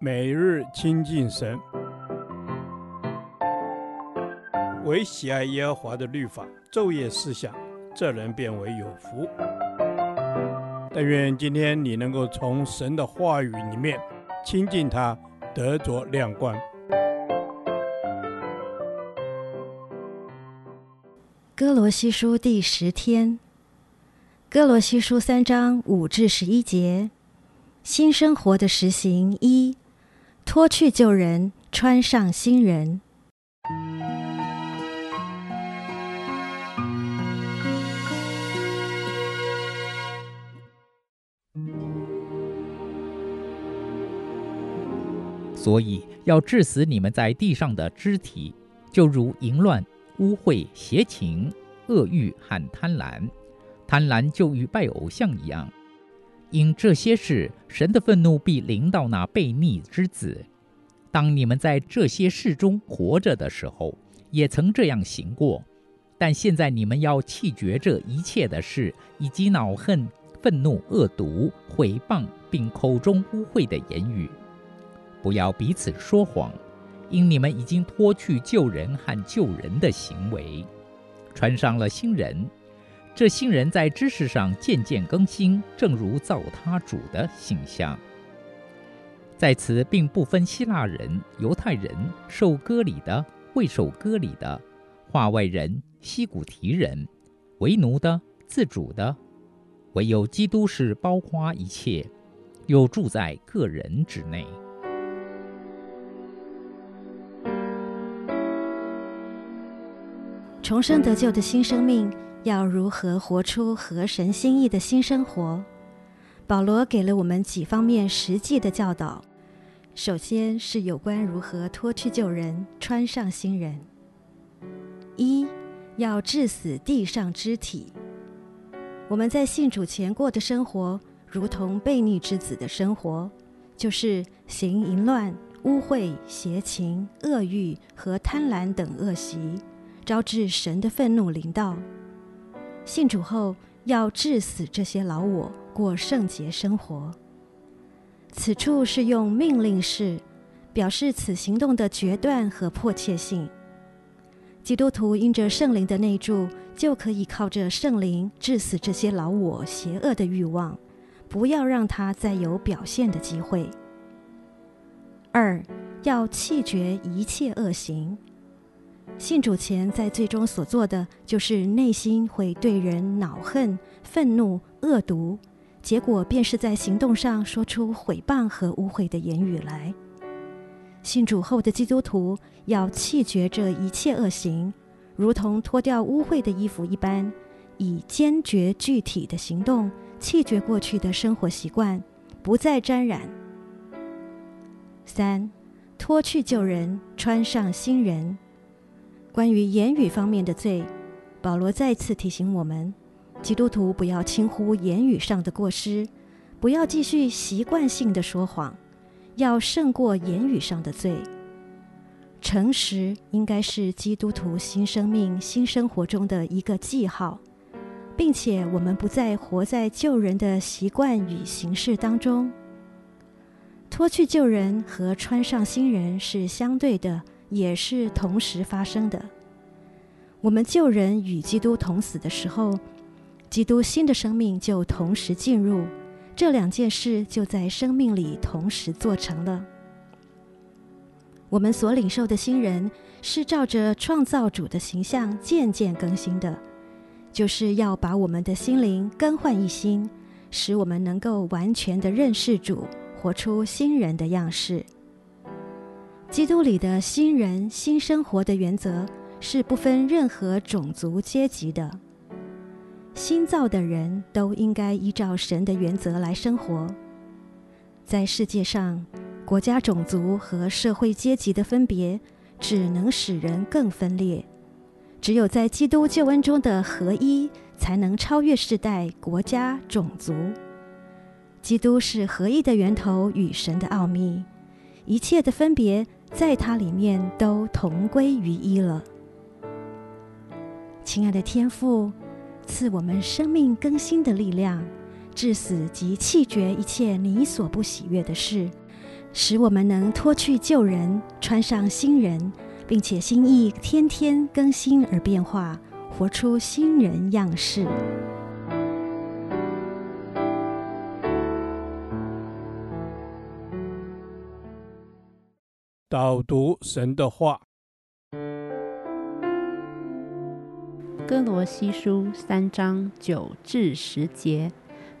每日亲近神，唯喜爱耶和华的律法，昼夜思想，这人便为有福。但愿今天你能够从神的话语里面亲近他，得着亮光。歌罗西书第十天，歌罗西书三章五至十一节，新生活的实行一。脱去旧人，穿上新人。所以要治死你们在地上的肢体，就如淫乱、污秽、邪情、恶欲和贪婪。贪婪就与拜偶像一样。因这些事，神的愤怒必临到那悖逆之子。当你们在这些事中活着的时候，也曾这样行过。但现在你们要弃绝这一切的事，以及恼恨、愤怒、恶毒、毁谤，并口中污秽的言语。不要彼此说谎，因你们已经脱去旧人和旧人的行为，穿上了新人。这新人在知识上渐渐更新，正如造他主的形象。在此并不分希腊人、犹太人、受割礼的、未受割礼的、化外人、西古提人、为奴的、自主的，唯有基督是包括一切，又住在个人之内。重生得救的新生命。要如何活出合神心意的新生活？保罗给了我们几方面实际的教导。首先是有关如何脱去旧人，穿上新人。一，要致死地上肢体。我们在信主前过的生活，如同悖逆之子的生活，就是行淫乱、污秽、邪情、恶欲和贪婪等恶习，招致神的愤怒临到。信主后，要致死这些老我，过圣洁生活。此处是用命令式，表示此行动的决断和迫切性。基督徒因着圣灵的内住，就可以靠着圣灵致死这些老我邪恶的欲望，不要让它再有表现的机会。二，要弃绝一切恶行。信主前，在最终所做的，就是内心会对人恼恨、愤怒、恶毒，结果便是在行动上说出毁谤和污秽的言语来。信主后的基督徒要弃绝这一切恶行，如同脱掉污秽的衣服一般，以坚决具体的行动弃绝过去的生活习惯，不再沾染。三，脱去旧人，穿上新人。关于言语方面的罪，保罗再次提醒我们：基督徒不要轻忽言语上的过失，不要继续习惯性的说谎，要胜过言语上的罪。诚实应该是基督徒新生命、新生活中的一个记号，并且我们不再活在旧人的习惯与形式当中。脱去旧人和穿上新人是相对的。也是同时发生的。我们旧人与基督同死的时候，基督新的生命就同时进入，这两件事就在生命里同时做成了。我们所领受的新人是照着创造主的形象渐渐更新的，就是要把我们的心灵更换一新，使我们能够完全的认识主，活出新人的样式。基督里的新人新生活的原则是不分任何种族阶级的。新造的人都应该依照神的原则来生活。在世界上，国家、种族和社会阶级的分别只能使人更分裂。只有在基督救恩中的合一，才能超越世代、国家、种族。基督是合一的源头与神的奥秘，一切的分别。在它里面都同归于一了。亲爱的天父，赐我们生命更新的力量，治死及弃绝一切你所不喜悦的事，使我们能脱去旧人，穿上新人，并且心意天天更新而变化，活出新人样式。导读神的话，《哥罗西书》三章九至十节，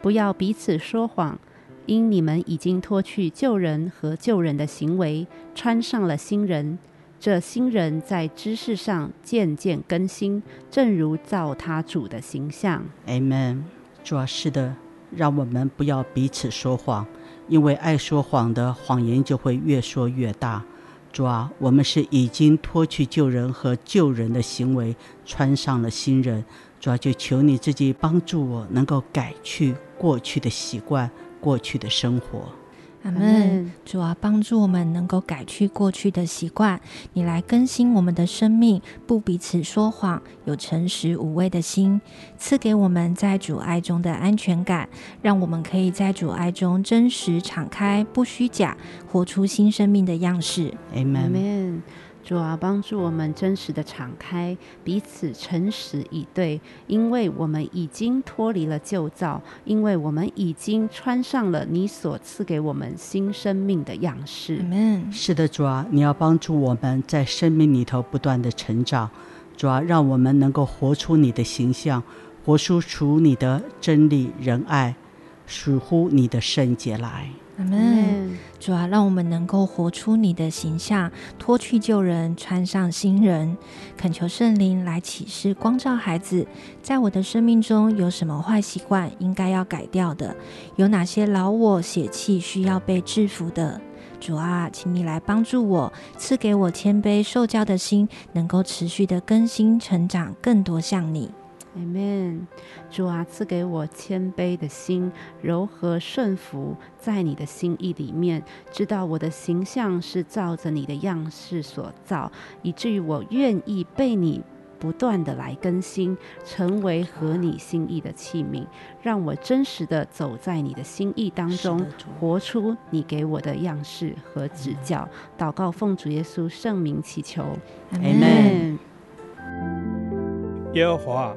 不要彼此说谎。因你们已经脱去旧人和旧人的行为，穿上了新人。这新人在知识上渐渐更新，正如造他主的形象。Amen。主啊，是的，让我们不要彼此说谎，因为爱说谎的谎言就会越说越大。主啊，我们是已经脱去旧人和旧人的行为，穿上了新人。主啊，就求你自己帮助我，能够改去过去的习惯。过去的生活，阿门。主啊，帮助我们能够改去过去的习惯，你来更新我们的生命，不彼此说谎，有诚实无畏的心，赐给我们在主爱中的安全感，让我们可以在主爱中真实敞开，不虚假，活出新生命的样式。阿门。主啊，帮助我们真实的敞开，彼此诚实以对，因为我们已经脱离了旧造，因为我们已经穿上了你所赐给我们新生命的样式。Amen。是的，主啊，你要帮助我们在生命里头不断的成长，主啊，让我们能够活出你的形象，活出属你的真理仁爱，属乎你的圣洁来。阿门。主啊，让我们能够活出你的形象，脱去旧人，穿上新人。恳求圣灵来启示、光照孩子，在我的生命中有什么坏习惯应该要改掉的？有哪些老我血气需要被制服的？主啊，请你来帮助我，赐给我谦卑受教的心，能够持续的更新成长，更多像你。Amen，主啊，赐给我谦卑的心，柔和顺服在你的心意里面，知道我的形象是照着你的样式所造，以至于我愿意被你不断的来更新，成为合你心意的器皿，让我真实的走在你的心意当中，活出你给我的样式和指教。祷告奉主耶稣圣名祈求，Amen。耶和华。